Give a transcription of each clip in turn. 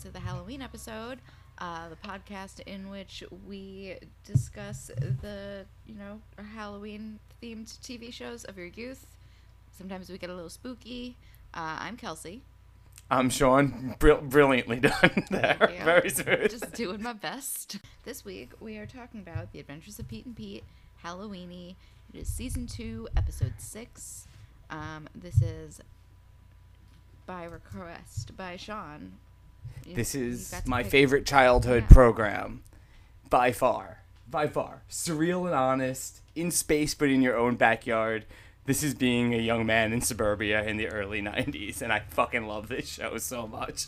to the Halloween episode, uh, the podcast in which we discuss the, you know, Halloween themed TV shows of your youth. Sometimes we get a little spooky. Uh, I'm Kelsey. I'm Sean. Brill- brilliantly done there. Very smooth. Just doing my best. This week we are talking about The Adventures of Pete and Pete, Halloweenie. It is season two, episode six. Um, this is by request by Sean. You- This is my pick- favorite childhood Yeah. program. By far. By far. Surreal and honest. In space, but in your own backyard. This is being a young man in suburbia in the early 90s, and I fucking love this show so much.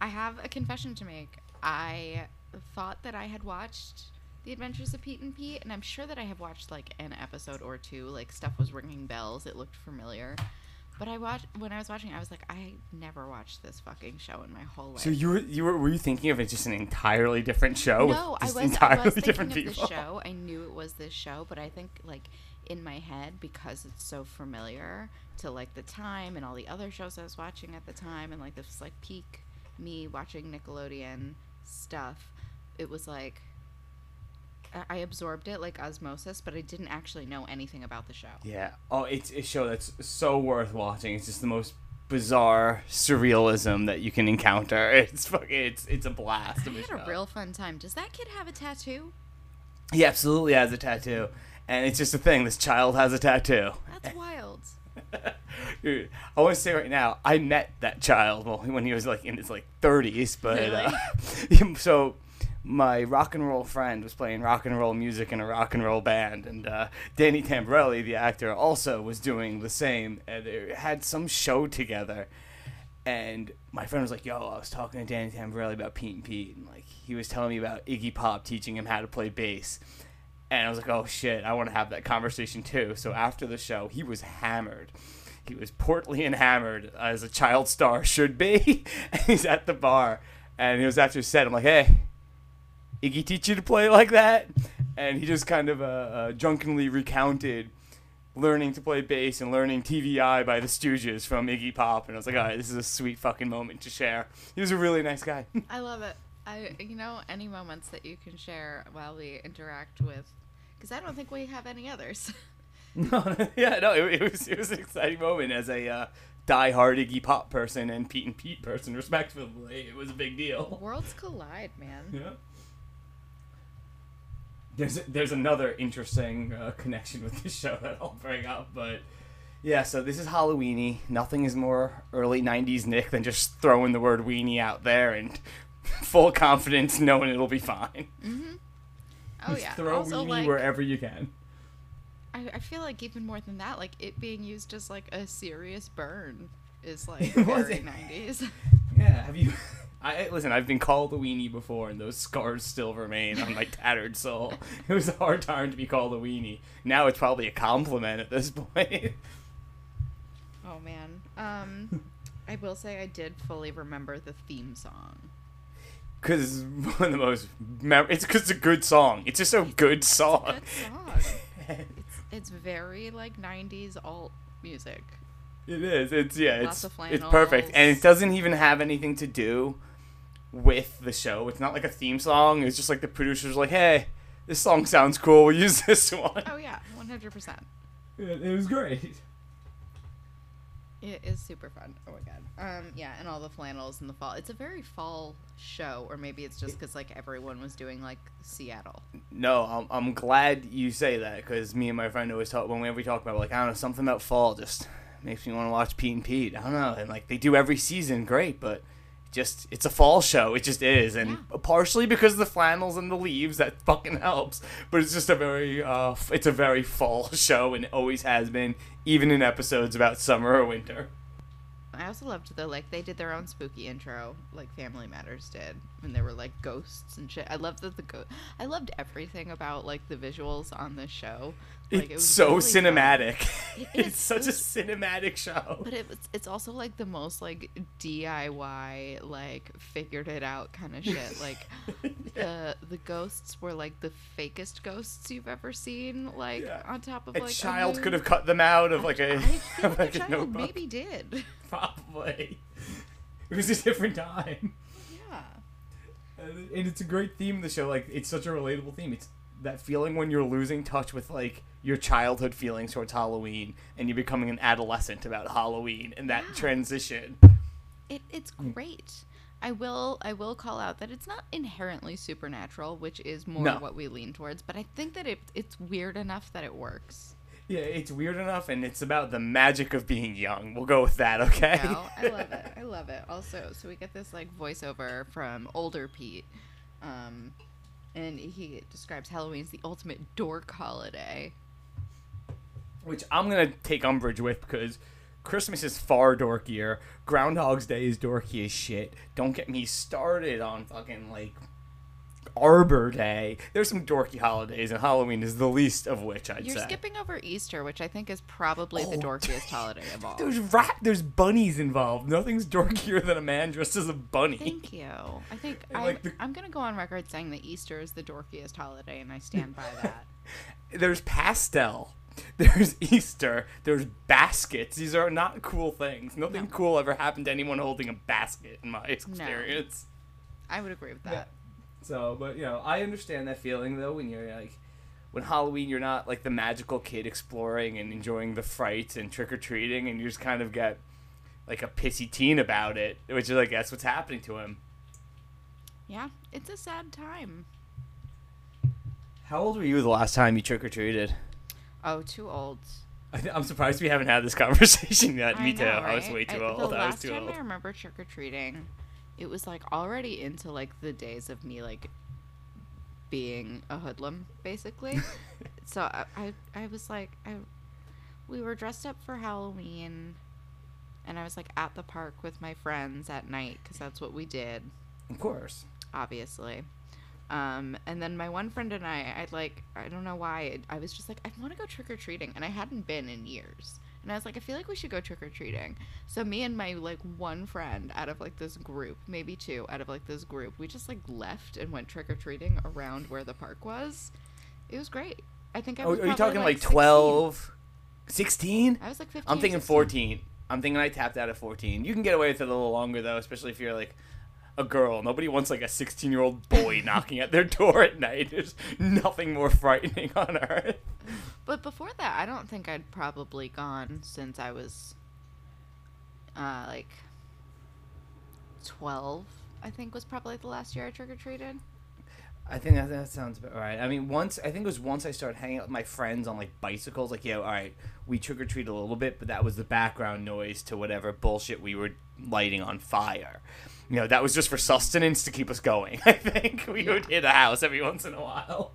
I have a confession to make. I thought that I had watched The Adventures of Pete and Pete, and I'm sure that I have watched like an episode or two. Like stuff was ringing bells. It looked familiar. But I watched when I was watching. I was like, I never watched this fucking show in my whole life. So you were you were were you thinking of it just an entirely different show? no, I was, I entirely was thinking different of people. this show. I knew it was this show, but I think like in my head because it's so familiar to like the time and all the other shows I was watching at the time, and like this like peak me watching Nickelodeon stuff. It was like I- absorbed it like osmosis, but I didn't actually know anything about the show. Yeah. Oh, it's a show that's so worth watching. It's just the most bizarre surrealism that you can encounter. It's fucking it's it's a blast I had show. a real fun time. Does that kid have a tattoo? He absolutely has a tattoo. And it's just a thing. This child has a tattoo. That's wild. Dude, I want to say right now, I met that child well, when he was like in his like 30s, but uh, so my rock and roll friend was playing rock and roll music in a rock and roll band, and uh, Danny Tamberelli, the actor, also was doing the same, and they had some show together. And my friend was like, "Yo, I was talking to Danny Tamberelli about Pete and Pete, and like he was telling me about Iggy Pop teaching him how to play bass." And I was like, "Oh shit, I want to have that conversation too." So after the show, he was hammered. He was portly and hammered as a child star should be. and he's at the bar, and he was after set. I'm like, "Hey, Iggy teach you to play like that?" And he just kind of uh, uh, drunkenly recounted learning to play bass and learning TV Eye by the Stooges from Iggy Pop. And I was like, "All right, this is a sweet fucking moment to share." He was a really nice guy. I love it. I, you know, any moments that you can share while we interact with, because I don't think we have any others. No, yeah, no, it, it was it was an exciting moment as a uh, die-hard Iggy Pop person and Pete and Pete person, respectively. It was a big deal. Worlds collide, man. Yeah. There's there's another interesting uh, connection with this show that I'll bring up, but yeah. So this is Halloweenie. Nothing is more early '90s Nick than just throwing the word weenie out there and full confidence, knowing it'll be fine. Oh Just yeah. throw also, weenie like, wherever you can. I, I feel like even more than that, like it being used as like a serious burn is like Was very it? nineties. Yeah, have you? I listen. I've been called a weenie before, and those scars still remain on my tattered soul. It was a hard time to be called a weenie. Now it's probably a compliment at this point. oh man. Um, I will say I did fully remember the theme song. Because it's one of the most. Mem- it's because it's a good song. It's just a good song. Good song. it's it's very like '90s alt music. It is. It's yeah. Lots It's it's perfect, and it doesn't even have anything to do with the show. It's not like a theme song. It's just like the producers like, hey, this song sounds cool. We'll use this one. Oh yeah, 100. percent It, it was great. It is super fun. Oh my god. Um, yeah, and all the flannels in the fall. It's a very fall show, or maybe it's just because like everyone was doing like Seattle. No, I'm, I'm glad you say that because me and my friend always talk whenever we talk about like I don't know something about fall just makes me want to watch Pete and Pete. I don't know, and like they do every season, great, but just it's a fall show. It just is, and partially because of the flannels and the leaves that fucking helps. But it's just a very uh, it's a very fall show, and it always has been, even in episodes about summer or winter. I also loved the like they did their own spooky intro, like Family Matters did, and there were like ghosts and shit. I loved that the go- I loved everything about like the visuals on this show. Like, It's so really cinematic. It it's such It a cinematic show. But it was, it's also like the most like DIY like figured it out kind of shit. Like the the ghosts were like the fakest ghosts you've ever seen. Like Yeah. on top of a like a child could have cut them out of like a I feel like a child notebook. maybe did. Probably. It was a different time. Yeah. and and it's a great theme of the show. Like it's such a relatable theme. It's that feeling when you're losing touch with like your childhood feelings towards Halloween, and you're becoming an adolescent about Halloween, and that Yeah. transition. It, it's great. I will I will call out that it's not inherently supernatural, which is more No. what we lean towards, but I think that it it's weird enough that it works. Yeah, it's weird enough, and it's about the magic of being young. We'll go with that, okay? No, I love it. I love it. Also, so we get this like voiceover from older Pete, um, and he describes Halloween as the ultimate dork holiday. Which I'm gonna take umbrage with because Christmas is far dorkier. Groundhog's Day is dorky as shit. Don't get me started on fucking like Arbor Day. There's some dorky holidays, and Halloween is the least of which I'd You're say. skipping over Easter, which I think is probably the Oh, dorkiest holiday of all. There's rat. There's bunnies involved. Nothing's dorkier than a man dressed as a bunny. Thank you. I think I'm, like, the- I'm gonna go on record saying that Easter is the dorkiest holiday, and I stand by that. There's pastel. There's Easter. There's baskets. These are not cool things. Nothing No. cool ever happened to anyone holding a basket in my experience. I would agree with that. Yeah. So, but you know, I understand that feeling though when you're like, when Halloween, you're not like the magical kid exploring and enjoying the frights and trick or treating, and you just kind of get like a pissy teen about it, which is like that's what's happening to him. Yeah, it's a sad time. How old were you the last time you trick or treated? Oh, too old. I th- I'm surprised we haven't had this conversation yet. Me I too. know, I was way too I- old. The I was last too time old. I remember trick or treating, it was like already into like the days of me like being a hoodlum, basically. so I, I, I was like, I, we were dressed up for Halloween, and I was like at the park with my friends at night because that's what we did, Of course. obviously. Um, and then my one friend and I, I'd like, I don't know why, I was just like, I want to go trick or treating, and I hadn't been in years. And I was like, I feel like we should go trick or treating. So me and my like one friend out of like this group, maybe two out of like this group, we just like left and went trick or treating around where the park was. It was great. I think I Oh, are you talking like 16. 12, 16? I was like 15. I'm thinking 16. 14. I'm thinking I tapped out at 14. You can get away with it a little longer though, especially if you're like a girl. Nobody wants like a 16 year old boy knocking at their door at night. There's nothing more frightening on earth. But before that, I don't think I'd probably gone since I was uh, like 12. I think was probably the last year I trick or treated. I think that, that sounds about right. I mean, once I think it was once I started hanging out with my friends on like bicycles. Like, yeah, all right, we trick or treat a little bit, but that was the background noise to whatever bullshit we were lighting on fire. You know, that was just for sustenance to keep us going. I think we would hit a house every once in a while.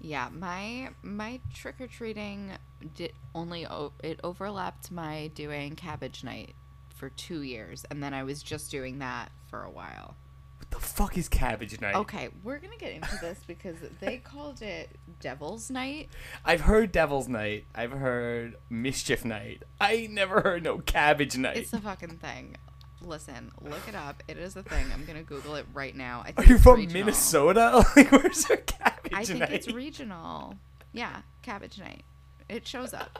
Yeah, my my trick or treating did only o- it overlapped my doing cabbage night for two years, and then I was just doing that for a while. What the fuck is Cabbage Night? Okay, we're gonna get into this because they called it Devil's Night. I've heard Devil's Night. I've heard Mischief Night. I never heard no Cabbage Night. It's a fucking thing. Listen, look it up. It is a thing. I'm gonna Google it right now. I Are you from regional. Minnesota? like, where's your Cabbage I think Night? it's regional. Yeah, Cabbage Night. It shows up.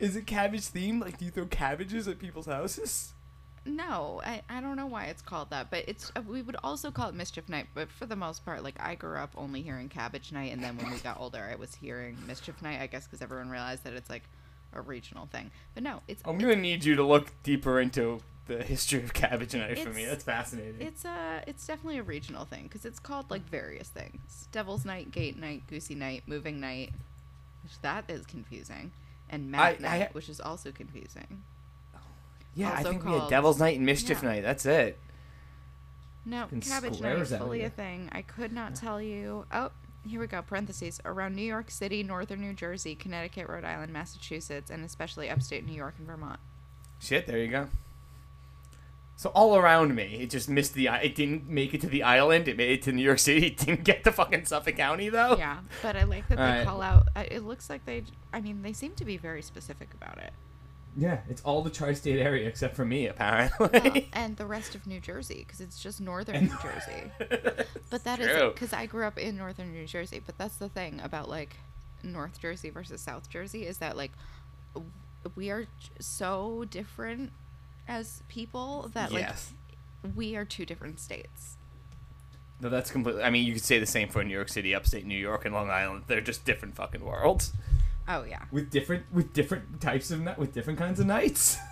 Is it cabbage themed? Like, do you throw cabbages at people's houses? No, I, I don't know why it's called that, but it's uh, we would also call it Mischief Night. But for the most part, like I grew up only hearing Cabbage Night, and then when we got older, I was hearing Mischief Night. I guess because everyone realized that it's like a regional thing. But no, it's I'm gonna need you to look deeper into the history of Cabbage Night for me. It's- That's fascinating. It's a it's definitely a regional thing because it's called like various things: Devil's Night, Gate Night, Goosey Night, Moving Night, which that is confusing, and Mad I- Night, I- which is also confusing. yeah, I also think we had Devil's Night and Mischief Yeah. Night. That's it. No, Cabbage Night is fully a thing. I could not tell you. Oh, here we go. Parentheses around New York City, northern New Jersey, Connecticut, Rhode Island, Massachusetts, and especially upstate New York and Vermont. Shit, there you go. So all around me, it just missed the. It didn't make it to the island. It made it to New York City. It didn't get to fucking Suffolk County though. Yeah, but I like that they Alright. call out. uh, It looks like they. I mean, they seem to be very specific about it. Yeah, it's all the tri-state area except for me, apparently. Well, and the rest of New Jersey, because it's just northern And- New Jersey. But that is True. because I grew up in northern New Jersey. But that's the thing about like North Jersey versus South Jersey is that like we are so different as people that like yes. we are two different states. No, that's completely. I mean, you could say the same for New York City, upstate New York, and Long Island. They're just different fucking worlds Oh yeah. with different with different types of with different kinds of nights.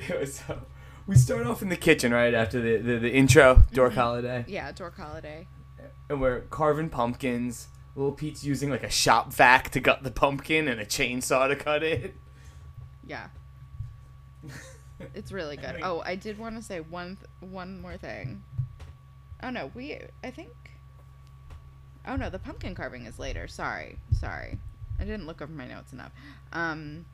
It's so we start off in the kitchen right after the the, the intro, Dork mm-hmm. Holiday, yeah, Dork Holiday. and we're carving pumpkins. Little Pete's using like a shop vac to gut the pumpkin and a chainsaw to cut it. Yeah. It's really good. mean- Oh, I did want to say one th- one more thing. Oh no, we I think. Oh no, the pumpkin carving is later. Sorry, sorry, I didn't look over my notes enough. Um.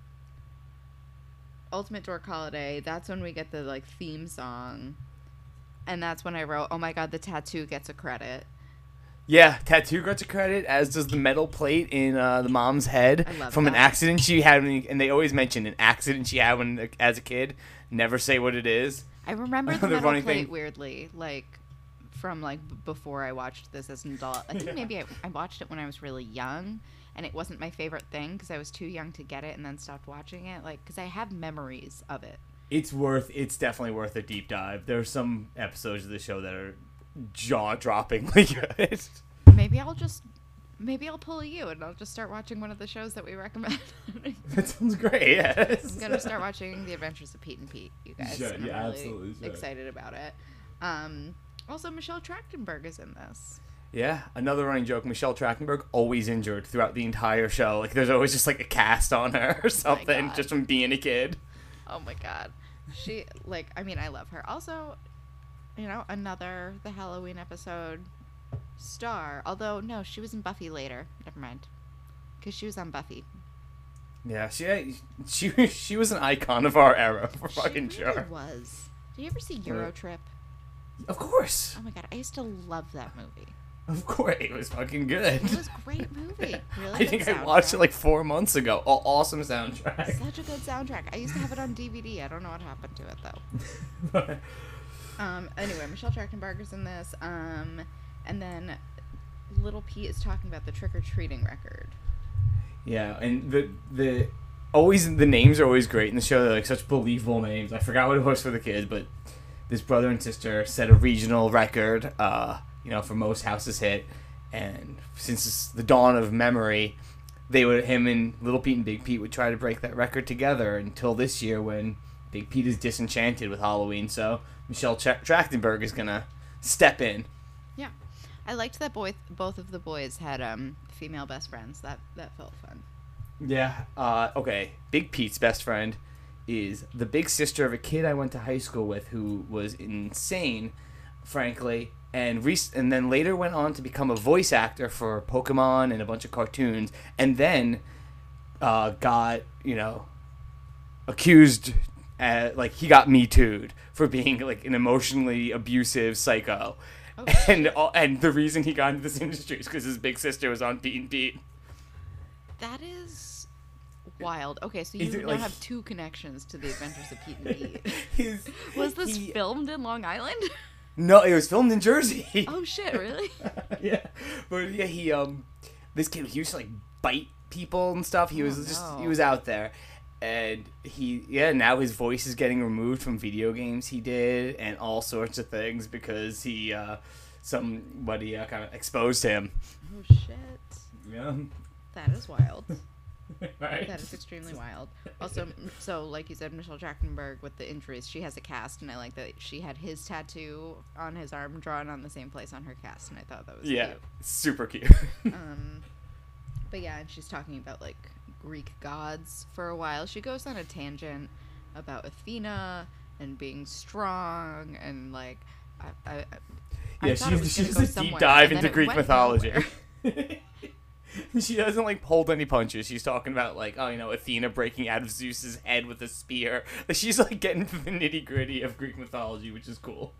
Ultimate Dork Holiday. That's when we get the like theme song, and that's when I wrote, "Oh my God, the tattoo gets a credit." Yeah, tattoo gets a credit, as does the metal plate in uh, the mom's head from an accident she had, when, and they always mention an accident she had when as a kid. Never say what it is. I remember the The metal plate thing- weirdly, like from like before I watched this as an adult. I think Yeah. maybe I, I watched it when I was really young, and it wasn't my favorite thing because I was too young to get it, and then stopped watching it. Like because I have memories of it. It's worth. It's definitely worth a deep dive. There's some episodes of the show that are jaw droppingly good. Maybe I'll just. Maybe I'll pull you and I'll just start watching one of the shows that we recommend. that sounds great. Yes. I'm gonna start watching The Adventures of Pete and Pete, you guys. yeah, really absolutely should. excited about it. Um, also, Michelle Trachtenberg is in this. Yeah, another running joke. Michelle Trachtenberg always injured throughout the entire show. Like there's always just like a cast on her or something, God. just from being a kid. Oh my god. She like I mean I love her. Also, you know, another the Halloween episode star. Although no, she was in Buffy later. Never mind. Cuz she was on Buffy. Yeah, she eh, she she was an icon of our era for she fucking really sure. was. Did you ever see Eurotrip? Of course, Oh my god, I used to love that movie. of course, it was fucking good. It was a great movie. Really I think I watched it like four months ago. Aw- awesome soundtrack. such a good soundtrack. I used to have it on DVD. I don't know what happened to it though. Um, anyway, Michelle Trachtenberg is in this. Um, and then Little Pete is talking about the trick or treating record. yeah, and the the always the names are always great in the show. They're like such believable names. I forgot what it was for the kids, but this brother and sister set a regional record. Uh, you know, for most houses hit, and since the dawn of memory, they would him and Little Pete and Big Pete would try to break that record together until this year when Big Pete is disenchanted with Halloween. So Michelle Tra- Trachtenberg is gonna step in. Yeah, I liked that boy. Both of the boys had um, female best friends. That that felt fun. Yeah. Uh, okay. Big Pete's best friend is the big sister of a kid I went to high school with who was insane, frankly, and rec- and then later went on to become a voice actor for Pokemon and a bunch of cartoons, and then uh, got you know accused. Uh, like he got me too'd for being like an emotionally abusive psycho, Oh, and all, and the reason he got into this industry is because his big sister was on Pete and Pete. That is wild. Okay, so you it now like- have two connections to the Adventures of Pete and Pete. His- Was this he- filmed in Long Island? No, it was filmed in Jersey. oh shit! Really? yeah, but yeah, he um, this kid he used to like bite people and stuff. He was Oh, just he was out there, and he yeah now his voice is getting removed from video games he did and all sorts of things because he uh somebody uh, kind of exposed him. Oh shit! Yeah, That is wild. right. That is extremely wild. Also, so like you said, Michelle Trachtenberg with the injuries, she has a cast, and I like that she had his tattoo on his arm drawn on the same place on her cast, and I thought that was yeah, cute. super cute. Um, but yeah, and she's talking about like Greek gods for a while. She goes on a tangent about Athena and being strong and like I, I, I- I yeah, thought she, she does go a deep dive into Greek mythology. she doesn't like hold any punches. She's talking about like, oh, you know, Athena breaking out of Zeus's head with a spear. She's like getting to the nitty gritty of Greek mythology, which is cool.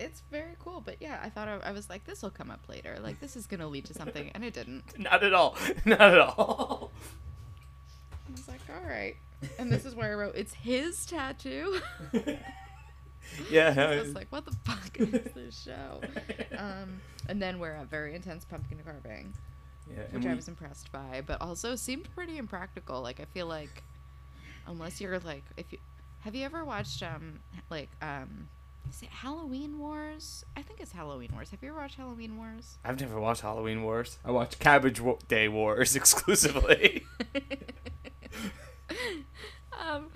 It's very cool, but yeah, I thought I, I was like, this will come up later. Like this is gonna lead to something, and it didn't. Not at all. Not at all. I was like, all right. And this is where I wrote, it's his tattoo. yeah. I was like, what the fuck is this show? Um, and then we're at very intense pumpkin carving, yeah, which I was impressed by, but also seemed pretty impractical. Like I feel like, unless you're like, if you, Have you ever watched um like um is it Halloween Wars? I think it's Halloween Wars. Have you ever watched Halloween Wars? I've never watched Halloween Wars. I watch Cabbage Day Wars exclusively. um,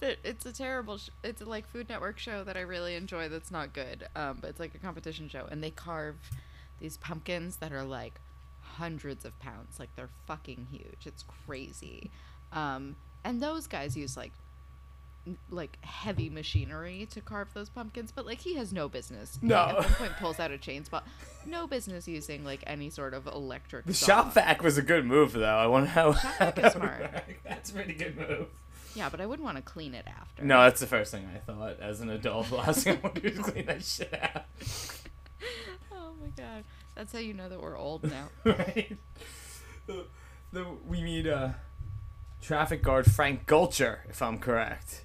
it's a terrible. Sh- it's a like Food Network show that I really enjoy. That's not good. Um, but it's like a competition show, and they carve these pumpkins that are like hundreds of pounds. Like they're fucking huge. It's crazy. Um, and those guys use like like heavy machinery to carve those pumpkins, but like he has no business. No. at one point pulls out a chainsaw. No business using like any sort of electric. the saw. shop vac was a good move, though. I wonder how. Shop vac is smart. That's a pretty good move. Yeah, but I wouldn't want to clean it after. No, that's the first thing I thought as an adult. The last thing I want to do is clean that shit out. Oh my god. That's how you know that we're old now. right? The, the, we meet uh, traffic guard Frank Gulcher, if I'm correct.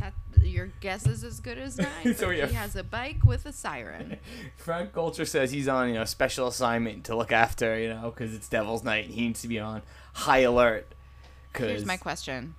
That your guess is as good as mine. So, yeah. He has a bike with a siren. Frank Gulcher says he's on, you know, special assignment to look after, you know, because it's Devil's Night. and He needs to be on high alert. Cause Here's my question.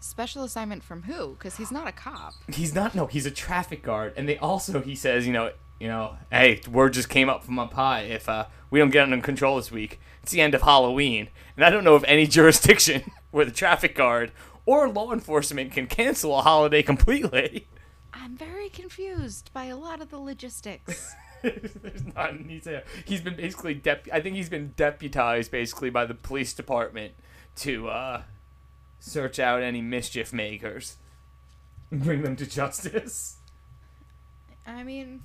Special assignment from who? Because he's not a cop. he's not. No, he's a traffic guard, and they also he says, you know, you know, hey, word just came up from up high. If uh, we don't get under control this week, it's the end of Halloween, and I don't know of any jurisdiction where the traffic guard or law enforcement can cancel a holiday completely. I'm very confused by a lot of the logistics. There's not. He's, been basically dep. I think he's been deputized basically by the police department to uh, search out any mischief makers, and bring them to justice. I mean,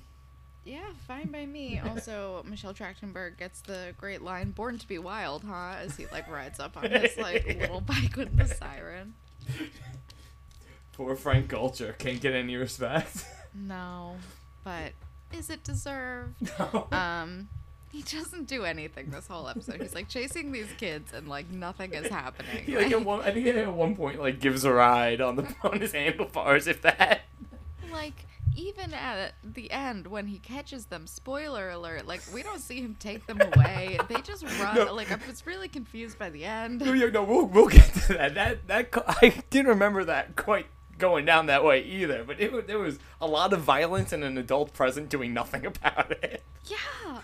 yeah, fine by me. Also, Michelle Trachtenberg gets the great line "Born to be wild," huh? As he like rides up on his like little bike with the siren. Poor Frank Gulcher can't get any respect. No, but is it deserved? no. Um, he doesn't do anything this whole episode. He's like chasing these kids, and like nothing is happening. He like at one, I think at one point like gives a ride on the on his handlebars, if that. like even at the end when he catches them spoiler alert like we don't see him take them away they just run No. like i was really confused by the end No, yeah, no, we'll we'll get to that. That that I didn't remember that quite going down that way either. But it was, there was a lot of violence and an adult present doing nothing about it. yeah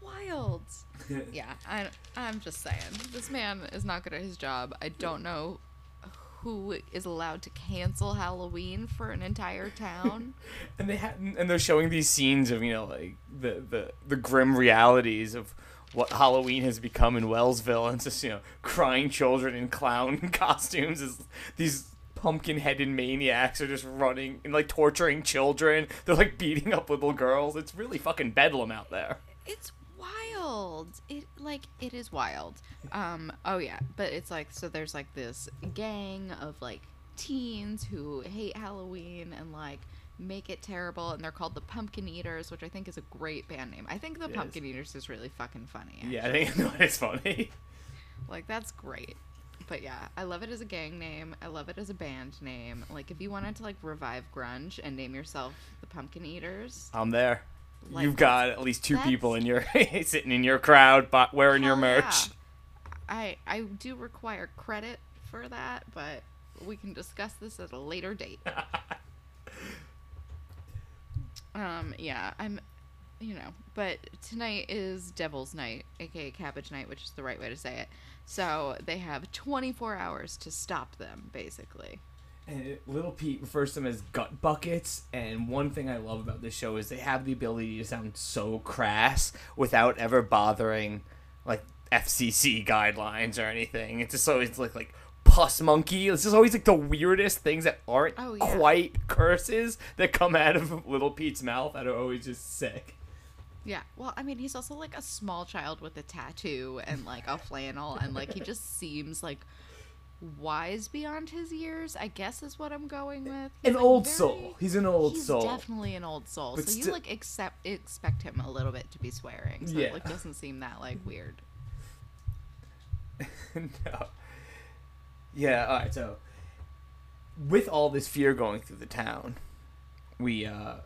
wild yeah I, i'm just saying this man is not good at his job i don't know who is allowed to cancel halloween for an entire town and they had and they're showing these scenes of you know like the the the grim realities of what Halloween has become in Wellsville, and just you know crying children in clown costumes these pumpkin-headed maniacs are just running and like torturing children. They're like beating up little girls. It's really fucking bedlam out there. it's wild. It like it is wild. Um oh yeah. But it's like so there's like this gang of like teens who hate halloween and like make it terrible and they're called the pumpkin eaters which i think is a great band name. I think the It is. pumpkin eaters is really fucking funny Yeah, I think it's funny. like that's great. But yeah i love it as a gang name. I love it as a band name. Like if you wanted to like revive grunge and name yourself the pumpkin eaters I'm there. Like, You've got at least two people in your sitting in your crowd, but wearing your merch. yeah. I I do require credit for that, but we can discuss this at a later date. um, yeah, I'm, you know, but tonight is Devil's Night, aka Cabbage Night, which is the right way to say it. So they have 24 hours to stop them, basically. And Little Pete refers to them as gut buckets. And one thing I love about this show is they have the ability to sound so crass without ever bothering like FCC guidelines or anything. It's just always like like pus monkey. It's just always like the weirdest things that aren't Oh, yeah. quite curses that come out of Little Pete's mouth that are always just sick. Yeah, well, I mean, he's also like a small child with a tattoo and like a flannel, and like he just seems like wise beyond his years. I guess is what I'm going with. He's, An like, old very- soul. He's an old soul. he's soul. definitely an old soul. But so you like accept expect him a little bit to be swearing. So Yeah. it like doesn't seem that like weird. no. Yeah, alright, so with all this fear going through the town, we uh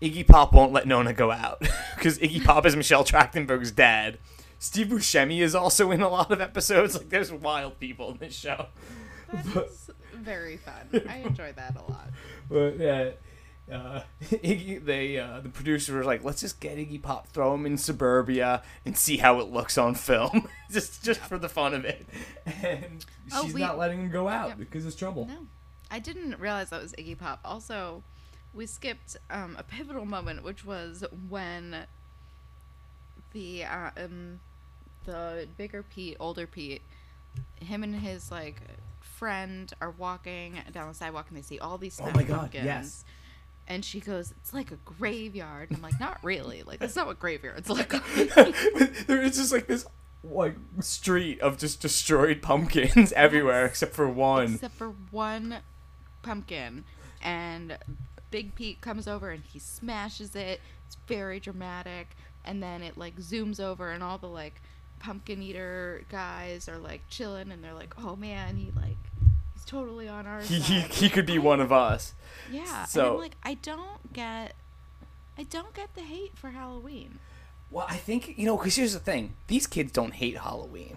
Iggy Pop won't let Nona go out because Iggy Pop is Michelle Trachtenberg's dad. Steve Buscemi is also in a lot of episodes. Like, there's wild people in this show. That is very fun. I enjoy that a lot. But yeah, uh, Iggy, they uh, the producer was like, let's just get Iggy Pop, throw him in suburbia, and see how it looks on film, just just for the fun of it. And Oh, she's we- not letting him go out Yep. because it's trouble. No, I didn't realize that was Iggy Pop. Also, we skipped um, a pivotal moment, which was when the uh, um, the bigger Pete, older Pete, him and his like friend are walking down the sidewalk, and they see all these Oh my God, pumpkins. yes. And she goes, "It's like a graveyard." And I'm like, "Not really. Like that's not what graveyards look like." there is just like this like street of just destroyed pumpkins everywhere except for one. except for one pumpkin and big pete comes over and he smashes it it's very dramatic and then it like zooms over and all the like pumpkin eater guys are like chilling and they're like oh man he like he's totally on our He, side he, he could be one of us. yeah and So- I'm like i don't get i don't get the hate for halloween Well, I think you know because here's the thing: these kids don't hate Halloween.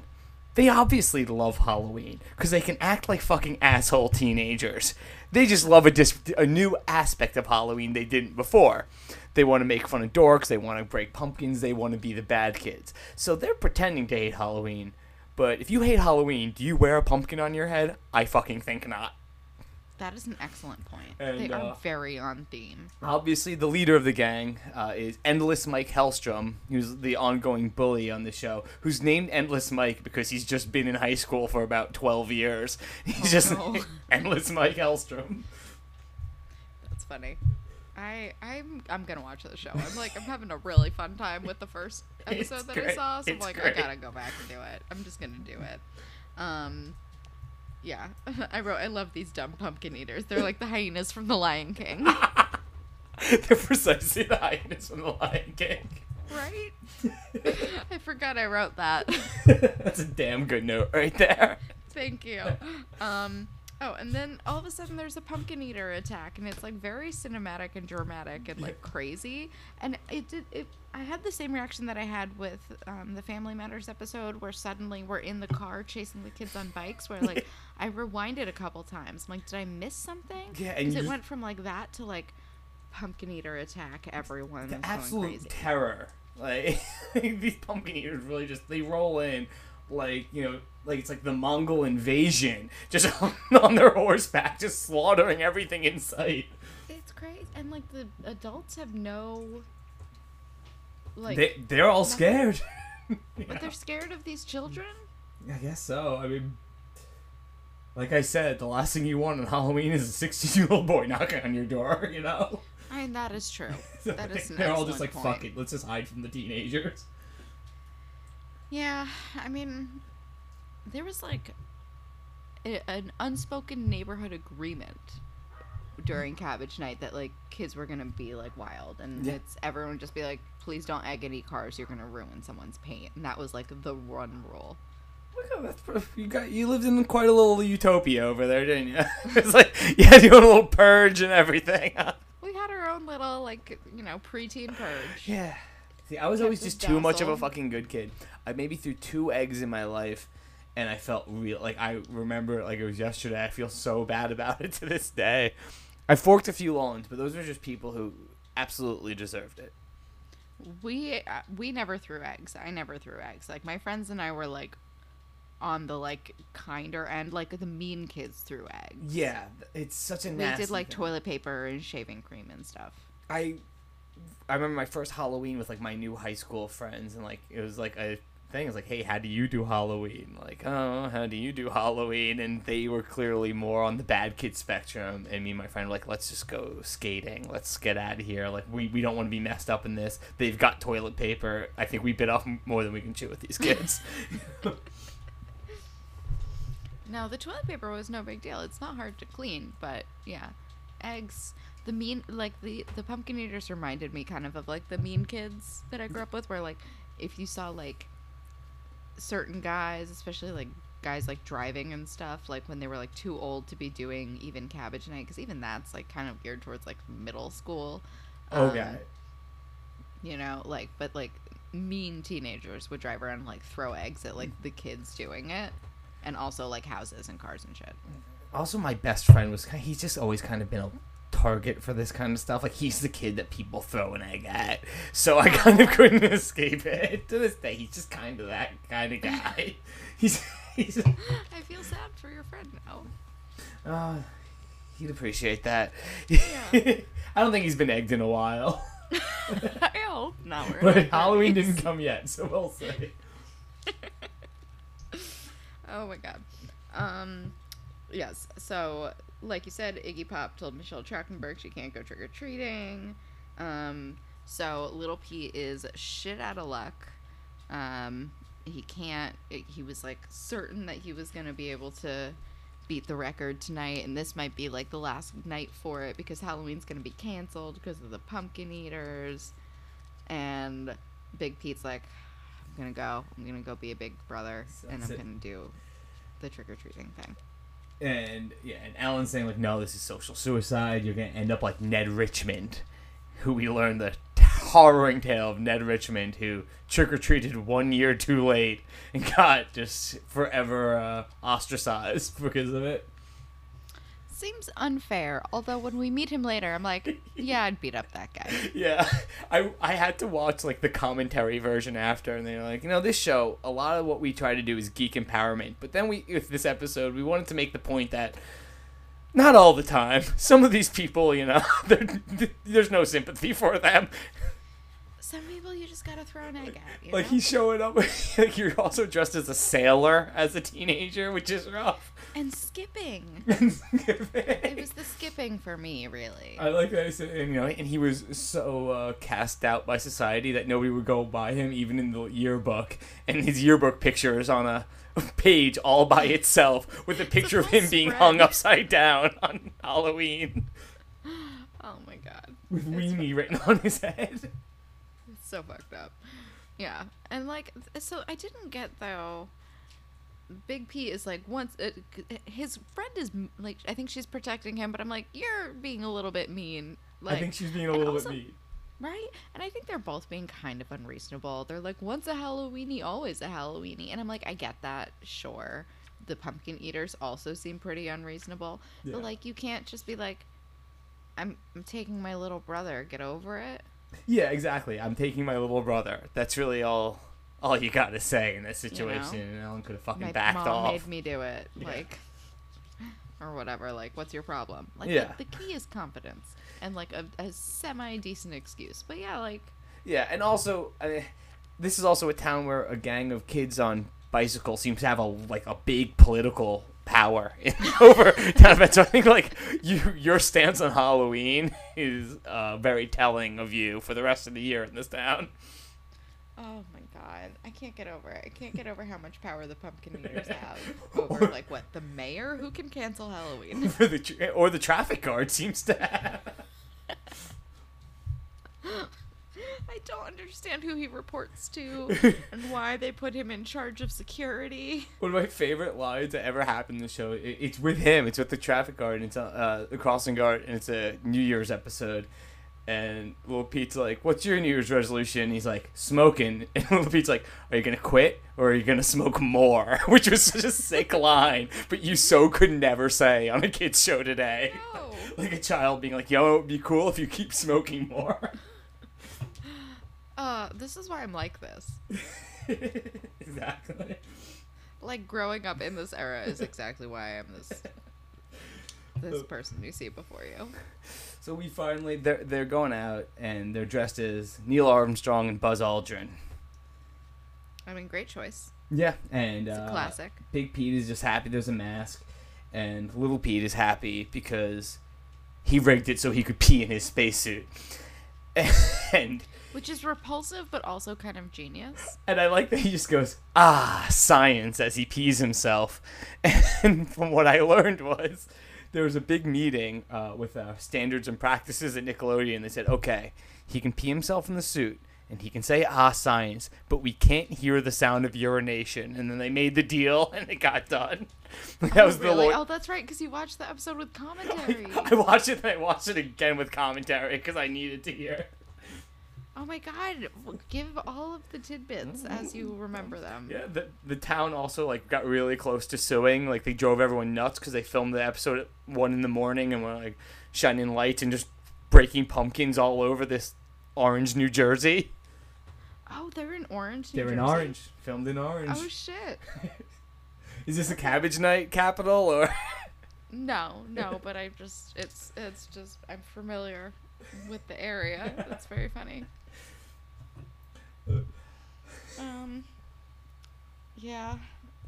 They obviously love Halloween because they can act like fucking asshole teenagers. They just love a dis- a new aspect of Halloween they didn't before. They want to make fun of dorks. They want to break pumpkins. They want to be the bad kids. So they're pretending to hate Halloween. But if you hate Halloween, do you wear a pumpkin on your head? I fucking think not. That is an excellent point And, they uh, are very on theme Obviously, the leader of the gang uh, is Endless Mike Hellstrom, who's the ongoing bully on the show, who's named Endless Mike because he's just been in high school for about 12 years. He's Oh, just no. Endless Mike Hellstrom. That's funny. I I'm I'm gonna watch the show. I'm like I'm having a really fun time with the first It's episode that I saw, so I'm like great. I gotta go back and do it. I'm just gonna do it. Um, yeah, I wrote I love these dumb pumpkin eaters. They're like the hyenas from The Lion King, They're precisely the hyenas from the Lion King. right? I forgot I wrote that. That's a damn good note right there. Thank you. Um, oh, and then all of a sudden there's a pumpkin eater attack, and it's like very cinematic and dramatic and like crazy. And it did. It, I had the same reaction that I had with um, the Family Matters episode, where suddenly we're in the car chasing the kids on bikes. Where like I rewinded a couple times. I'm like, did I miss something? Yeah, and because it went from like that to like pumpkin eater attack. Everyone, the going absolute terror. Like these pumpkin eaters really just they roll in like you know like it's like the Mongol invasion just on, on their horseback just slaughtering everything in sight. It's crazy, and like the adults have no. Like they they're all scared. But they're scared of these children? I guess so. I mean, like I said, the last thing you want on Halloween is a 16 year old boy knocking on your door. You know. I mean, that is true. So That is they're all just like, excellent fuck it, let's just hide from the teenagers. Yeah, I mean, there was like a, an unspoken neighborhood agreement during Cabbage Night that like kids were gonna be like wild, and Yeah. it's everyone would just be like, please don't egg any cars, you're gonna ruin someone's paint, and that was like the run rule. Look at pretty- you got you lived in quite a little utopia over there, didn't you? it's like you had your own little purge and everything. We had our own little like you know preteen purge. yeah. See, I was always us just too much of a fucking good kid. I maybe threw two eggs in my life, and I felt real. Like I remember, like it was yesterday. I feel so bad about it to this day. I forked a few lawns, but those were just people who absolutely deserved it. We uh, we never threw eggs. I never threw eggs. Like my friends and I were like on the like kinder end. Like the mean kids threw eggs. Yeah, it's such a We did like thing. toilet paper and shaving cream and stuff. I I remember my first Halloween with like my new high school friends, and like it was like a thing. It was like, hey, how do you do Halloween? Like, oh, how do you do Halloween? And they were clearly more on the bad kid spectrum, and me and my friend were like, let's just go skating. Let's get out of here. Like, we, we don't want to be messed up in this. They've got toilet paper. I think we bit off more than we can chew with these kids. No, the toilet paper was no big deal. It's not hard to clean, but yeah, eggs. The mean like the the pumpkin eaters reminded me kind of of like the mean kids that I grew mm. up with, where like if you saw like certain guys, especially like guys like driving and stuff, like when they were like too old to be doing even cabbage night, because even that's like kind of geared towards like middle school. okay. Um, you know, like but like mean teenagers would drive around and like throw eggs at like the kids doing it, and also like houses and cars and shit. also my best friend was. He's just always kind of been a target for this kind of stuff. Like he's the kid that people throw an egg at. So I kind of couldn't escape it. To this day, he's just kind of that kind of guy. He's he's. I feel sad for your friend now. Uh, he'd appreciate that. Yeah. I don't think he's been egged in a while. I hope not. We're But Halloween didn't come yet, so we'll see. Oh my god. Um, yes. So, like you said, Iggy Pop told Michelle Trachtenberg she can't go trick or treating. Um, so little P is shit out of luck. Um, he can't. He was like certain that he was gonna be able to beat the record tonight, and this might be like the last night for it because Halloween's gonna be canceled because of the pumpkin eaters. And Big Pete's like, I'm gonna go. I'm gonna go be a big brother, So and I'm it. gonna do the trick or treating thing. And yeah, and Ellen's saying like, no, this is social suicide. You're gonna end up like Ned Richmond, who we learned the harrowing tale of Ned Richmond, who trick or treated one year too late and got just forever uh, ostracized because of it. Seems unfair. Although when we meet him later, I'm like, yeah, I'd beat up that guy. Yeah, I I had to watch like the commentary version after, and they're like, you know, this show, a lot of what we try to do is geek empowerment, but then we, with this episode, we wanted to make the point that not all the time, some of these people, you know, there's no sympathy for them. Some people you just gotta throw an egg at. You Like know? he's showing up, like you're also dressed as a sailor as a teenager, which is rough. And skipping. It it was the skipping for me, really. I like that, and, you know, and he was so uh, cast out by society that nobody would go by him, even in the yearbook. And his yearbook picture is on a page all by itself, with a picture of him being hung upside down on Halloween, oh my god, with It's weenie written on his head. it's so fucked up. Yeah, and like, so I didn't get though. Big P is like once uh, his friend is like I think she's protecting him, but I'm like you're being a little bit mean. Like, I think she's being a little also- bit mean. Right? And I think they're both being kind of unreasonable. They're like, once a Halloweenie, always a Halloweenie. And I'm like, I get that, sure. The pumpkin eaters also seem pretty unreasonable. Yeah. But like you can't just be like, I'm I'm taking my little brother, get over it. Yeah, exactly. I'm taking my little brother. That's really all. All you got to say in this You know? situation, and Ellen could have fucking My backed mom off. made me do it. Yeah. Like or whatever, like what's your problem? Like Yeah. the, the key is confidence and like a, a semi decent excuse. But yeah, like Yeah, and also, uh, this is also a town where a gang of kids on bicycles seems to have a like a big political power in, over town events. So I think like you your stance on Halloween is uh, very telling of you for the rest of the year in this town. Oh my god, I can't get over it. I can't get over how much power the pumpkin eaters have over like what the mayor who can cancel Halloween. For the tr- or the traffic guard seems to have. I don't understand who he reports to and why they put him in charge of security. One of my favorite lines that ever happened in the show. It, it's with him. It's with the traffic guard. And it's uh, the crossing guard, and it's a New Year's episode. And little Pete's like, "What's your New Year's resolution?" He's like, "Smoking." And little Pete's like, "Are you gonna quit or are you gonna smoke more?" Which was such a sick line, but you so could never say on a kids show today. No. Like a child being like, "Yo, it'd be cool if you keep smoking more." Uh, this is why I'm like this. exactly. Like growing up in this era is exactly why I'm this this person you see before you. So we finally they're they're going out and they're dressed as Neil Armstrong and Buzz Aldrin. I mean, great choice. Yeah, and It's a uh, classic. Big Pete is just happy there's a mask, and Little Pete is happy because he rigged it so he could pee in his spacesuit. And Which is repulsive, but also kind of genius. and I like that he just goes ah science as he pees himself. And from what I learned was there was a big meeting uh, with uh, standards and practices at Nickelodeon. They said, okay, he can pee himself in the suit. And he can say ah science, but we can't hear the sound of urination. And then they made the deal, and it got done. that was oh, the really? Lord- Oh, that's right, because you watched the episode with commentary. I watched it and I watched it again with commentary because I needed to hear. Oh my god! Give all of the tidbits oh, as you remember them. Yeah, the the town also like got really close to suing. Like they drove everyone nuts because they filmed the episode at one in the morning and were like shining lights and just breaking pumpkins all over this orange New Jersey. Oh, they're in Orange. New They're in orange, filmed in orange. Oh shit! Is this a Cabbage Night capital or? No, no, but I just it's it's just I'm familiar with the area. That's very funny. Um yeah.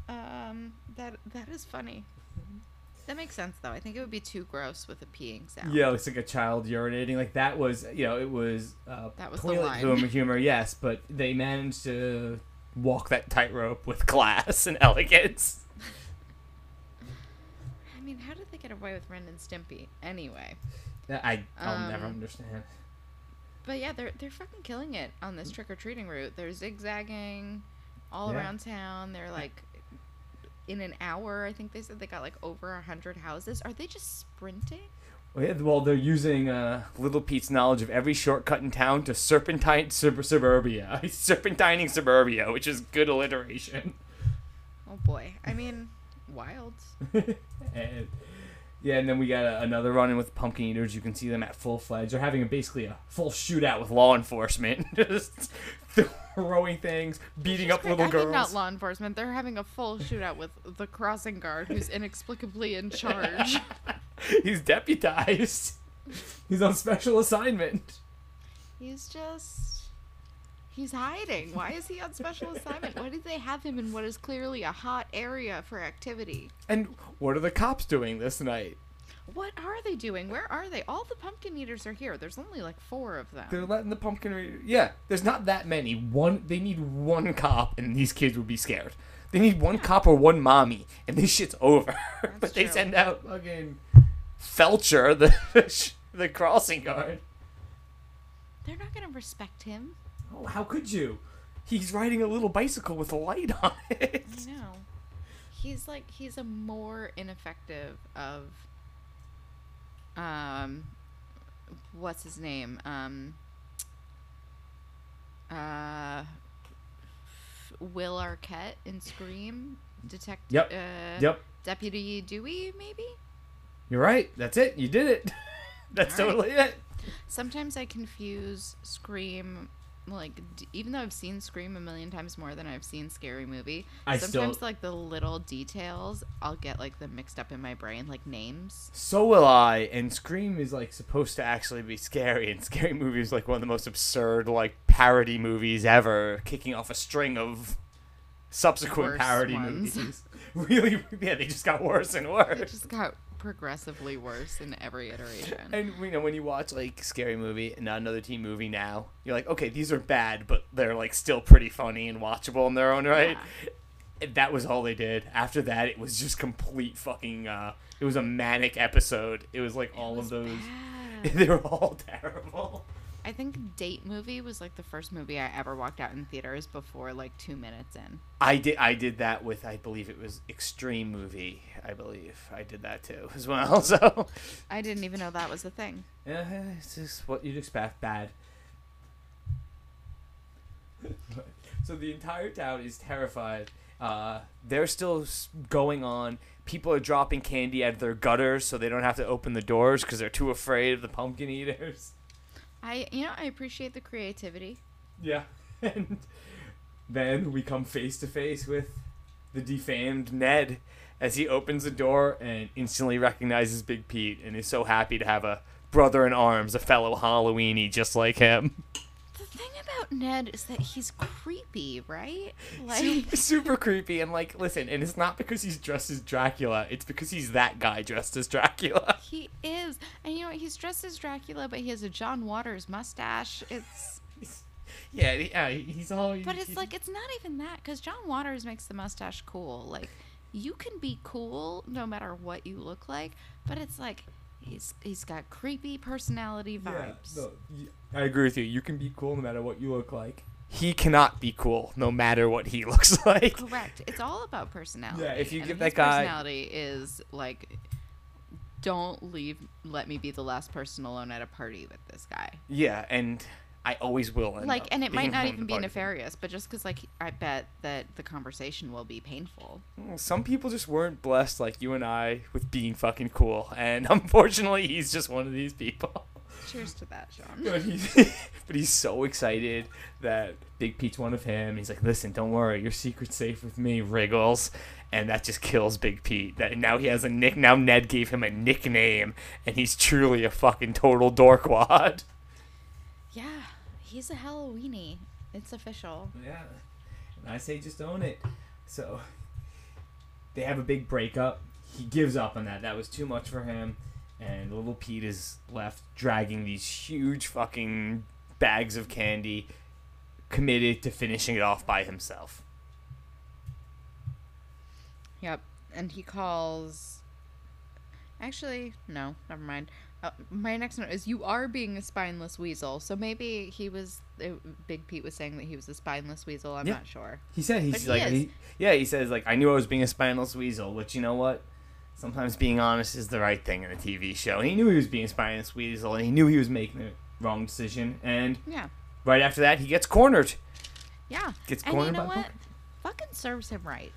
Um that that is funny. That makes sense though. I think it would be too gross with a peeing sound. Yeah, it's like a child urinating. Like that was, you know, it was uh, That was the line. humor, humor, yes, but they managed to walk that tightrope with class and elegance. I mean, how did they get away with Ren and Stimpy anyway? I I'll never Um, understand. But yeah, they're they're fucking killing it on this trick or treating route. They're zigzagging all Yeah. around town. They're like in an hour, I think they said they got like over a hundred houses. Are they just sprinting? Well, yeah, well, they're using uh, Little Pete's knowledge of every shortcut in town to serpentine sub- suburbia. Serpentining suburbia, which is good alliteration. Oh boy. I mean, wild. and yeah, and then we got a, another run in with pumpkin eaters. You can see them at full fledged. They're having a, basically a full shootout with law enforcement, just throwing things, beating up little I girls. mean, not law enforcement. They're having a full shootout with the crossing guard, who's inexplicably in charge. He's deputized. He's on special assignment. He's just. He's hiding. Why is he on special assignment? Why did they have him in what is clearly a hot area for activity? And what are the cops doing this night? What are they doing? Where are they? All the pumpkin eaters are here. There's only like four of them. They're letting the pumpkin. Re- yeah, there's not that many. One, they need one cop, and these kids would be scared. They need one cop or one mommy, and this shit's over. but they send out fucking Felcher, the the crossing guard. They're not gonna respect him. Oh, how could you? He's riding a little bicycle with a light on it. I know. He's like he's a more ineffective of um what's his name? Um uh Will Arquette in Scream detective Yep. uh, Yep, Deputy Dewey maybe? you're right. That's it. You did it. That's right. totally it. Sometimes I confuse Scream like d- even though I've seen Scream a million times more than I've seen Scary Movie, I sometimes still- like the little details I'll get like them mixed up in my brain, like names. So will I. And Scream is like supposed to actually be scary, and Scary Movie is like one of the most absurd like parody movies ever, kicking off a string of subsequent Worse parody ones. movies. really, yeah, they just got worse and worse. just got progressively worse in every iteration. And you know when you watch like Scary Movie and not another teen movie now, you're like, okay, these are bad, but they're like still pretty funny and watchable in their own right. And that was all they did. After that, it was just complete fucking. uh It was a manic episode. It was like all was of those. bad. they were all terrible. I think Date Movie was like the first movie I ever walked out in theaters before like two minutes in. I did. I did that with. I believe it was Extreme Movie. I believe I did that too as well. So I didn't even know that was a thing. yeah, it's just what you'd expect. Bad. so the entire town is terrified. Uh, they're still going on. People are dropping candy out of their gutters so they don't have to open the doors because they're too afraid of the pumpkin eaters. I you know I appreciate the creativity. Yeah. And then we come face to face with the defamed Ned as he opens the door and instantly recognizes Big Pete and is so happy to have a brother in arms, a fellow Halloweenie just like him. About Ned is that he's creepy, right? Like super, super creepy and like listen, and it's not because he's dressed as Dracula, it's because he's that guy dressed as Dracula. he is, and you know what? He's dressed as Dracula, but he has a John Waters mustache. It's yeah, yeah, he's all But it's like it's not even that because John Waters makes the mustache cool. Like you can be cool no matter what you look like, but it's like he's he's got creepy personality vibes. Yeah, I agree with you. You can be cool no matter what you look like. He cannot be cool no matter what he looks like. Correct. It's all about personality. Yeah, if you give that guy- personality is like, don't leave. Let me be the last person alone at a party with this guy. Yeah, and I always will. Like and it might not even be nefarious but just because like i bet that the conversation will be painful. Some people just weren't blessed like you and I with being fucking cool, and unfortunately, he's just one of these people. cheers to that sean but, he's, but he's so excited that Big Pete's one of him. He's like, "Listen, don't worry, your secret's safe with me, Wriggles." And that just kills Big Pete. That now he has a nick. Now Ned gave him a nickname, and he's truly a fucking total dorkwad. he's a halloweenie it's official Yeah. And I say just own it. So they have a big breakup. He gives up on that. That was too much for him. And little Pete is left dragging these huge fucking bags of candy, committed to finishing it off by himself. Yep. And he calls. Actually, no, never mind. Uh, my next note is you are being a spineless weasel. So maybe he was. Uh, Big Pete was saying that he was a spineless weasel. I'm Yeah. not sure. He said he's he like, he, yeah, he says like, I knew I was being a spineless weasel, which you know what? Sometimes being honest is the right thing in a TV show. And he knew he was being a spineless weasel, and he knew he was making the wrong decision. And Yeah. right after that, he gets cornered. Yeah. Gets and you cornered know by what? Fucking serves him right.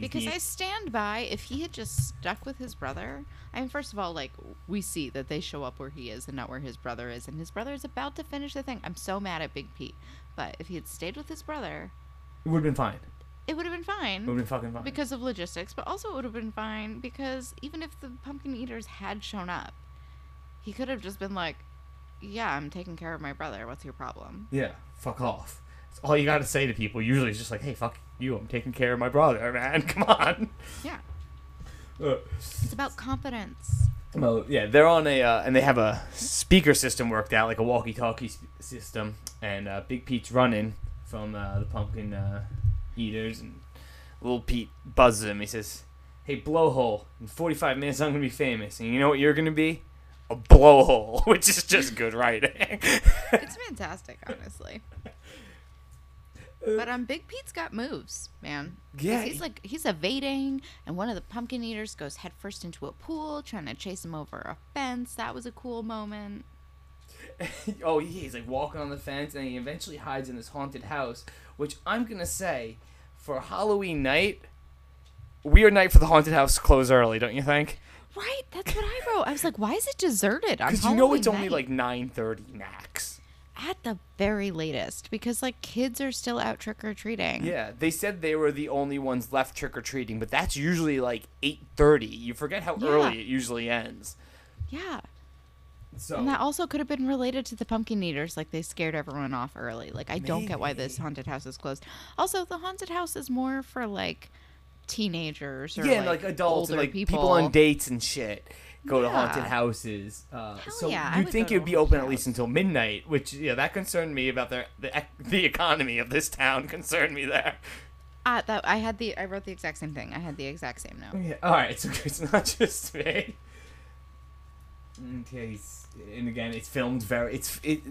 Because I stand by if he had just stuck with his brother. I mean, first of all, like we see that they show up where he is and not where his brother is, and his brother is about to finish the thing. I'm so mad at Big Pete. But if he had stayed with his brother, it would have been fine. it would have been fine. It would have been fucking fine. because of logistics, but also it would have been fine because even if the pumpkin eaters had shown up, he could have just been like, "Yeah, I'm taking care of my brother. What's your problem?" yeah, fuck off. All you got to say to people. Usually, it's just like, hey, fuck you. I'm taking care of my brother, man. Come on. Yeah, Uh, it's about confidence. Well, yeah, they're on a uh, and they have a speaker system worked out, like a walkie-talkie system, and uh, Big Pete's running from uh, the pumpkin uh, eaters, and little Pete buzzes him. He says, "Hey, blowhole! In 45 minutes, I'm gonna be famous, and you know what you're gonna be? A blowhole," which is just good writing. It's fantastic, honestly. But um, Big Pete's got moves, man. Yeah, he's like he's evading, and one of the pumpkin eaters goes headfirst into a pool, trying to chase him over a fence. That was a cool moment. oh, yeah, he's like walking on the fence, and he eventually hides in this haunted house. Which I'm gonna say, for Halloween night, weird night for the haunted house close early, don't you think? Right, that's what I wrote. I was like, why is it deserted? Because you know it's only night? like nine thirty max. At the very latest because like kids are still out trick or treating. Yeah, they said they were the only ones left trick or treating, but that's usually like eight thirty. You forget how Yeah. early it usually ends. Yeah. So And that also could have been related to the pumpkin eaters, like they scared everyone off early. Like I don't get why this haunted house is closed. Also, the haunted house is more for like teenagers or yeah, like, like, adults and like people. on dates and shit go to haunted houses. Uh, so yeah, you'd think it would be open haunted at least until midnight, which yeah, that concerned me about the the the economy of this town. Concerned me there. Uh, that I had the I wrote the exact same thing. I had the exact same note. Yeah. All right, so it's not just me. Okay, and again, it's filmed very. It's it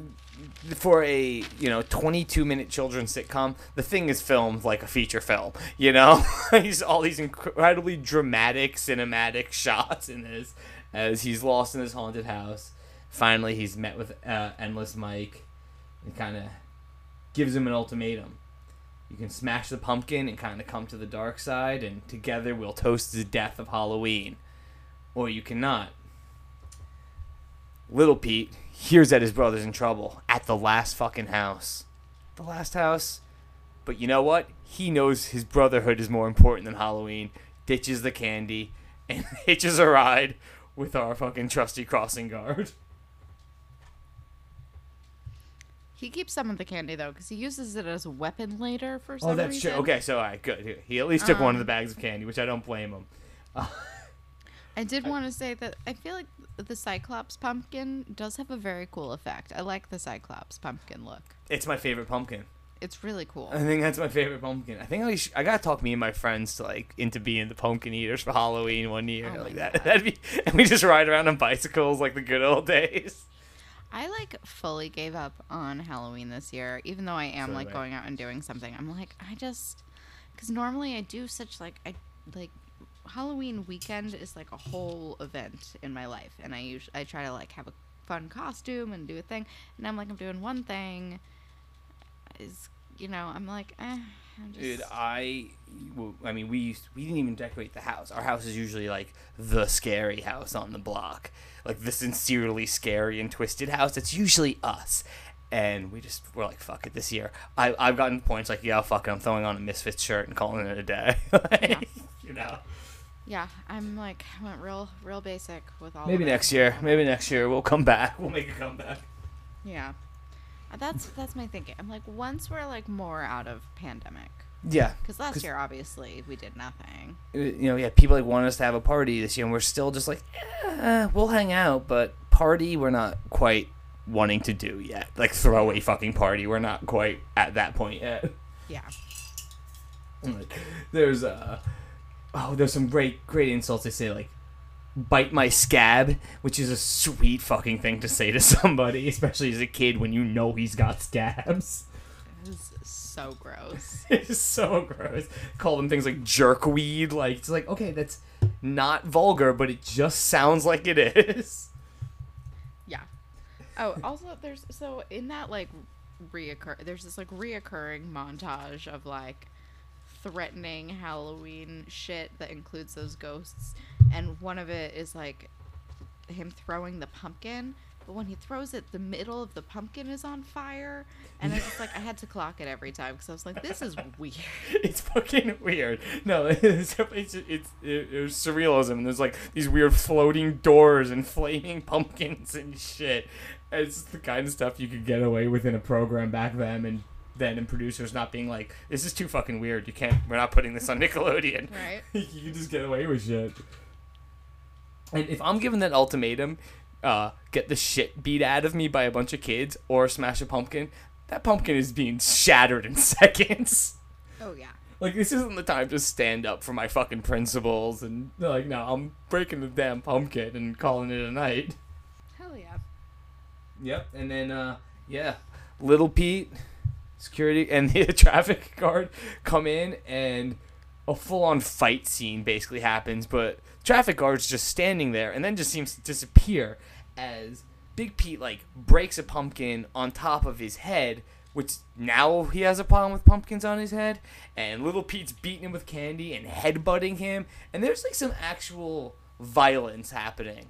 for a you know 22 minute children's sitcom. The thing is filmed like a feature film. You know, he's all these incredibly dramatic cinematic shots in this as he's lost in this haunted house. Finally, he's met with uh, Endless Mike, and kind of gives him an ultimatum. You can smash the pumpkin and kind of come to the dark side, and together we'll toast the death of Halloween. Or you cannot. Little Pete hears that his brother's in trouble at the last fucking house. The last house. But you know what? He knows his brotherhood is more important than Halloween. Ditches the candy and hitches a ride with our fucking trusty crossing guard. He keeps some of the candy though, because he uses it as a weapon later for some reason. Oh, that's reason. true. Okay, so all right, good. He at least took one of the Um, bags of candy, which I don't blame him. I did want to say that I feel like the Cyclops pumpkin does have a very cool effect. I like the Cyclops pumpkin look. It's my favorite pumpkin. It's really cool. I think that's my favorite pumpkin. I think I, sh- I gotta talk me and my friends to like into being the pumpkin eaters for Halloween one year Oh like that. God. That'd be and we just ride around on bicycles like the good old days. I like fully gave up on Halloween this year, even though I am So like going out and doing something. I'm like, I just because normally I do such like I like Halloween weekend is like a whole event in my life, and I usually I try to like have a fun costume and do a thing. And I'm like, I'm doing one thing. Is you know, I'm like, eh. I'm just, Dude, I, well, I mean, we used, we didn't even decorate the house. Our house is usually like the scary house on the block, like the sincerely scary and twisted house. It's usually us, and we just we're like, fuck it this year. I I've gotten points like, yeah, fuck it, I'm throwing on a Misfits shirt and calling it a day. like, Yeah. You know. yeah, I'm like, I went real, real basic with all. Maybe next year. Maybe next year we'll come back. We'll make a comeback. Yeah, that's that's my thinking. I'm like, once we're like more out of pandemic, Yeah. because last 'Cause- year obviously we did nothing. Uh, You know, yeah, people like want us to have a party this year, and we're still just like, eh, we'll hang out, but party we're not quite wanting to do yet. Like throw throwaway fucking party, we're not quite at that point yet. Yeah. There's uh oh, there's some great great insults they say like bite my scab, which is a sweet fucking thing to say to somebody, especially as a kid when you know he's got scabs. It was so gross. It's so gross. Call them things like jerkweed. Like it's like okay, that's not vulgar, but it just sounds like it is. Yeah. Oh, also there's so in that like reoccur there's this like reoccurring montage of like threatening Halloween shit that includes those ghosts, and one of it is like him throwing the pumpkin. But when he throws it, the middle of the pumpkin is on fire, and I just like I had to clock it every time because I was like, "This is weird." It's fucking weird. No, it's it's it's, it, it was surrealism. And there's like these weird floating doors and flaming pumpkins and shit. It's the kind of stuff you could get away with in a program back then, and then and producers not being like, "This is too fucking weird. You can't. We're not putting this on Nickelodeon." Right. you can just get away with shit. And if I'm given that ultimatum, uh, get the shit beat out of me by a bunch of kids or smash a pumpkin, that pumpkin is being shattered in seconds. Oh yeah. Like this isn't the time to stand up for my fucking principles and like, no, I'm breaking the damn pumpkin and calling it a night. Hell yeah. Yep, and then uh yeah, little Pete, security and the traffic guard come in and a full-on fight scene basically happens, but traffic guard's just standing there and then just seems to disappear as Big Pete like breaks a pumpkin on top of his head, which now he has a problem with pumpkins on his head, and little Pete's beating him with candy and headbutting him, and there's like some actual violence happening.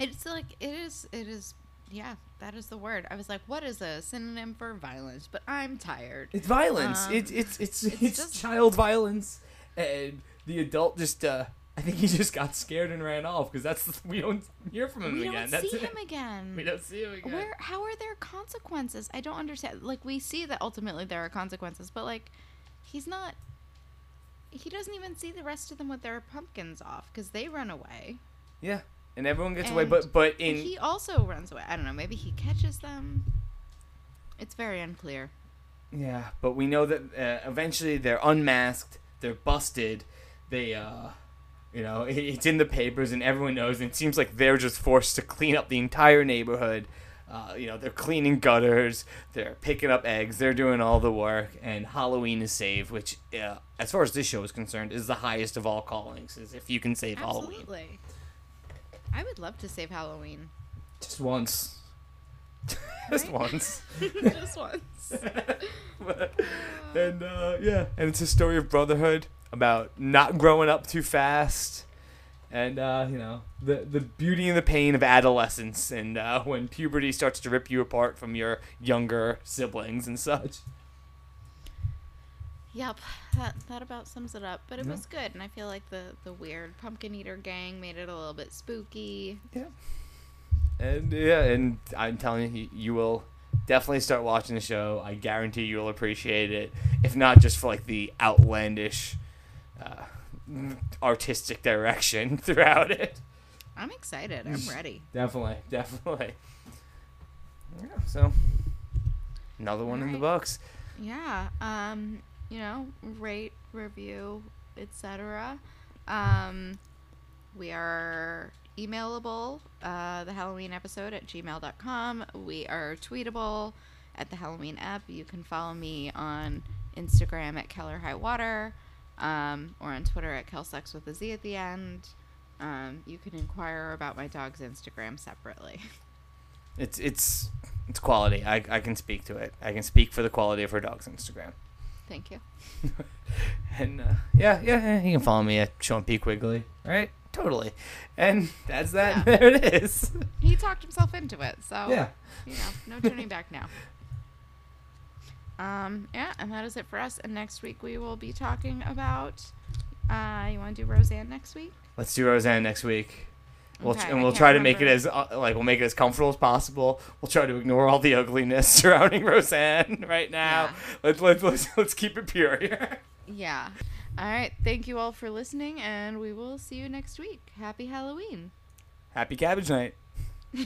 It's like it is. It is. Yeah, that is the word. I was like, what is a synonym for violence? But I'm tired. It's violence. Um, it's it's it's it's it's, just- child violence, and the adult just uh, I think he just got scared and ran off because that's we don't hear from him we again. We don't that's see it. him again. We don't see him again. Where? How are there consequences? I don't understand. Like we see that ultimately there are consequences, but like he's not. He doesn't even see the rest of them with their pumpkins off because they run away. Yeah, and everyone gets away, but but And in he also runs away. I don't know. Maybe he catches them. It's very unclear. yeah, but we know that uh, eventually they're unmasked, they're busted, they uh. You know, it- it's in the papers and everyone knows. And it seems like they're just forced to clean up the entire neighborhood. Uh, you know, they're cleaning gutters, they're picking up eggs, they're doing all the work, and Halloween is saved, which, uh, as far as this show is concerned, is the highest of all callings. Is if you can save Halloween Absolutely. I would love to save Halloween. just once, just once. Just once. and uh, yeah, and it's a story of brotherhood about not growing up too fast, and uh, you know the the beauty and the pain of adolescence, and uh, when puberty starts to rip you apart from your younger siblings and such. Yep, that that about sums it up. But it Yeah. was good, and I feel like the the weird pumpkin eater gang made it a little bit spooky. Yeah. And yeah, and I'm telling you, you will definitely start watching the show. I guarantee you'll appreciate it, if not just for like the outlandish, uh, artistic direction throughout it. I'm excited. I'm ready. Definitely, definitely. Yeah, so another one in the Alright. books. Yeah. Um. You know, rate, review, etc. Um, we are emailable. Uh, the Halloween episode at gmail.com. We are tweetable at the Halloween app. You can follow me on Instagram at Keller um, or on Twitter at Kelsex with a Z at the end. Um, you can inquire about my dog's Instagram separately. It's it's it's quality. I I can speak to it. I can speak for the quality of her dog's Instagram. Thank you. And uh, yeah, yeah, yeah, you can follow me at Sean P Quigley. Right? Totally. And that's that. Yeah. There it is. He talked himself into it, so Yeah. you know, no turning back now. Um, yeah, and that is it for us. And next week we will be talking about. Uh, you want to do Roseanne next week? Let's do Roseanne next week. We'll Okay, and we'll try to make it as uh, like we'll make it as comfortable as possible. We'll try to ignore all the ugliness surrounding Roseanne right now. Yeah. Let's, let's let's let's keep it pure here. Yeah. All right. Thank you all for listening, and we will see you next week. Happy Halloween. Happy Cabbage Night.